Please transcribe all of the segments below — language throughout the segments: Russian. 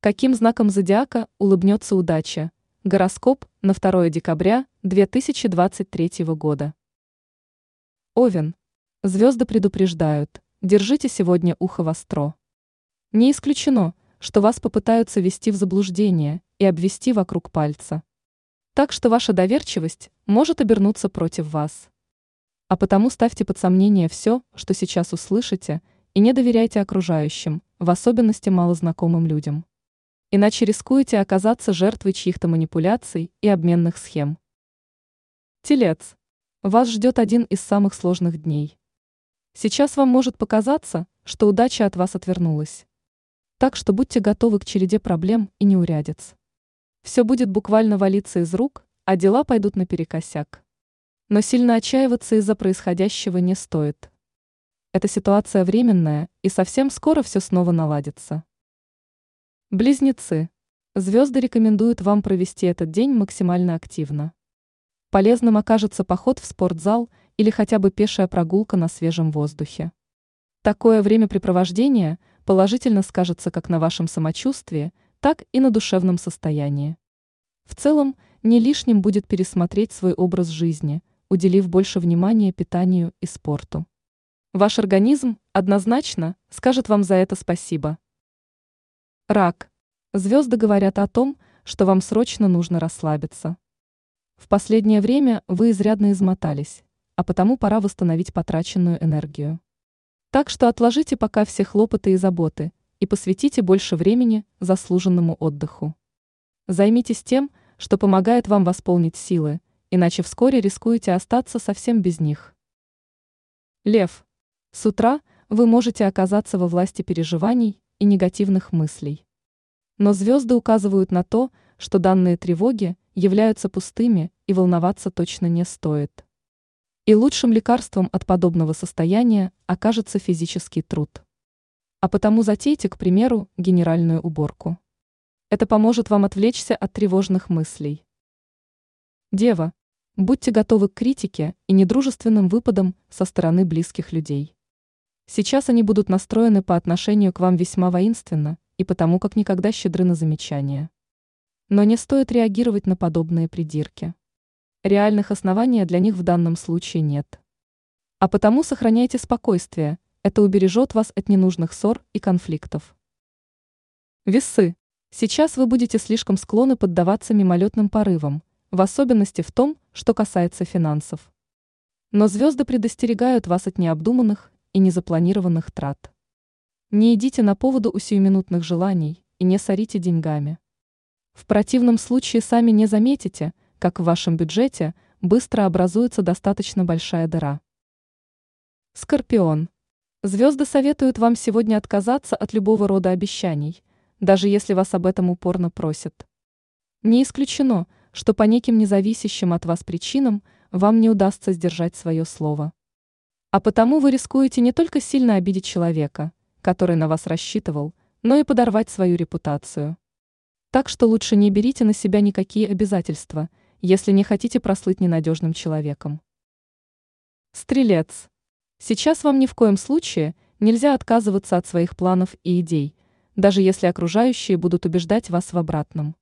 Каким знаком зодиака улыбнется удача? Гороскоп на 2 декабря 2023 года. Овен. Звезды предупреждают, держите сегодня ухо востро. Не исключено, что вас попытаются ввести в заблуждение и обвести вокруг пальца. Так что ваша доверчивость может обернуться против вас. А потому ставьте под сомнение все, что сейчас услышите, и не доверяйте окружающим, в особенности малознакомым людям. Иначе рискуете оказаться жертвой чьих-то манипуляций и обменных схем. Телец. Вас ждет один из самых сложных дней. Сейчас вам может показаться, что удача от вас отвернулась. Так что будьте готовы к череде проблем и неурядиц. Все будет буквально валиться из рук, а дела пойдут наперекосяк. Но сильно отчаиваться из-за происходящего не стоит. Эта ситуация временная, и совсем скоро все снова наладится. Близнецы. Звезды рекомендуют вам провести этот день максимально активно. Полезным окажется поход в спортзал или хотя бы пешая прогулка на свежем воздухе. Такое времяпрепровождение положительно скажется как на вашем самочувствии, так и на душевном состоянии. В целом, не лишним будет пересмотреть свой образ жизни, уделив больше внимания питанию и спорту. Ваш организм однозначно скажет вам за это спасибо. Рак. Звезды говорят о том, что вам срочно нужно расслабиться. В последнее время вы изрядно измотались, а потому пора восстановить потраченную энергию. Так что отложите пока все хлопоты и заботы и посвятите больше времени заслуженному отдыху. Займитесь тем, что помогает вам восполнить силы, иначе вскоре рискуете остаться совсем без них. Лев. С утра вы можете оказаться во власти переживаний и негативных мыслей. Но звезды указывают на то, что данные тревоги являются пустыми и волноваться точно не стоит. И лучшим лекарством от подобного состояния окажется физический труд. А потому затейте, к примеру, генеральную уборку. Это поможет вам отвлечься от тревожных мыслей. Дева, будьте готовы к критике и недружественным выпадам со стороны близких людей. Сейчас они будут настроены по отношению к вам весьма воинственно и потому как никогда щедры на замечания. Но не стоит реагировать на подобные придирки. Реальных оснований для них в данном случае нет. А потому сохраняйте спокойствие, это убережет вас от ненужных ссор и конфликтов. Весы. Сейчас вы будете слишком склонны поддаваться мимолетным порывам, в особенности в том, что касается финансов. Но звезды предостерегают вас от необдуманных и незапланированных трат. Не идите на поводу у сиюминутных желаний и не сорите деньгами. В противном случае сами не заметите, как в вашем бюджете быстро образуется достаточно большая дыра. Скорпион. Звезды советуют вам сегодня отказаться от любого рода обещаний, даже если вас об этом упорно просят. Не исключено, что по неким независящим от вас причинам вам не удастся сдержать свое слово. А потому вы рискуете не только сильно обидеть человека, который на вас рассчитывал, но и подорвать свою репутацию. Так что лучше не берите на себя никакие обязательства, если не хотите прослыть ненадежным человеком. Стрелец. Сейчас вам ни в коем случае нельзя отказываться от своих планов и идей, даже если окружающие будут убеждать вас в обратном.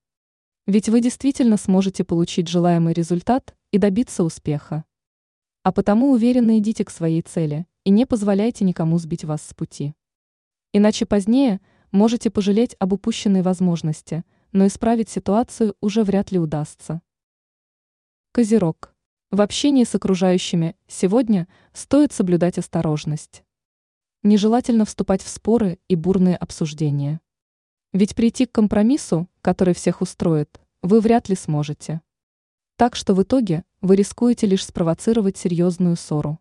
Ведь вы действительно сможете получить желаемый результат и добиться успеха. А потому уверенно идите к своей цели и не позволяйте никому сбить вас с пути. Иначе позднее можете пожалеть об упущенной возможности, но исправить ситуацию уже вряд ли удастся. Козерог. В общении с окружающими сегодня стоит соблюдать осторожность. Нежелательно вступать в споры и бурные обсуждения. Ведь прийти к компромиссу, который всех устроит, вы вряд ли сможете. Так что в итоге вы рискуете лишь спровоцировать серьезную ссору.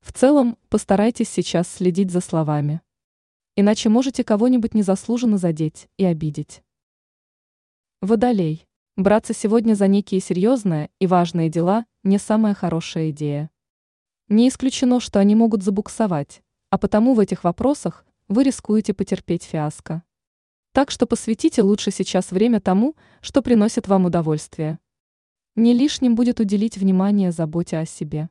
В целом, постарайтесь сейчас следить за словами. Иначе можете кого-нибудь незаслуженно задеть и обидеть. Водолей. Браться сегодня за некие серьезные и важные дела – не самая хорошая идея. Не исключено, что они могут забуксовать, а потому в этих вопросах вы рискуете потерпеть фиаско. Так что посвятите лучше сейчас время тому, что приносит вам удовольствие. Не лишним будет уделить внимание заботе о себе.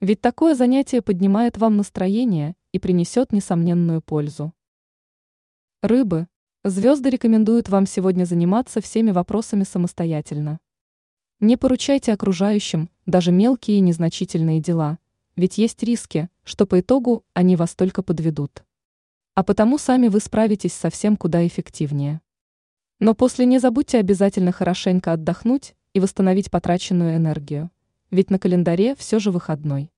Ведь такое занятие поднимает вам настроение и принесет несомненную пользу. Рыбы. Звезды рекомендуют вам сегодня заниматься всеми вопросами самостоятельно. Не поручайте окружающим даже мелкие и незначительные дела, ведь есть риски, что по итогу они вас только подведут. А потому сами вы справитесь совсем куда эффективнее. Но после не забудьте обязательно хорошенько отдохнуть и восстановить потраченную энергию, ведь на календаре все же выходной.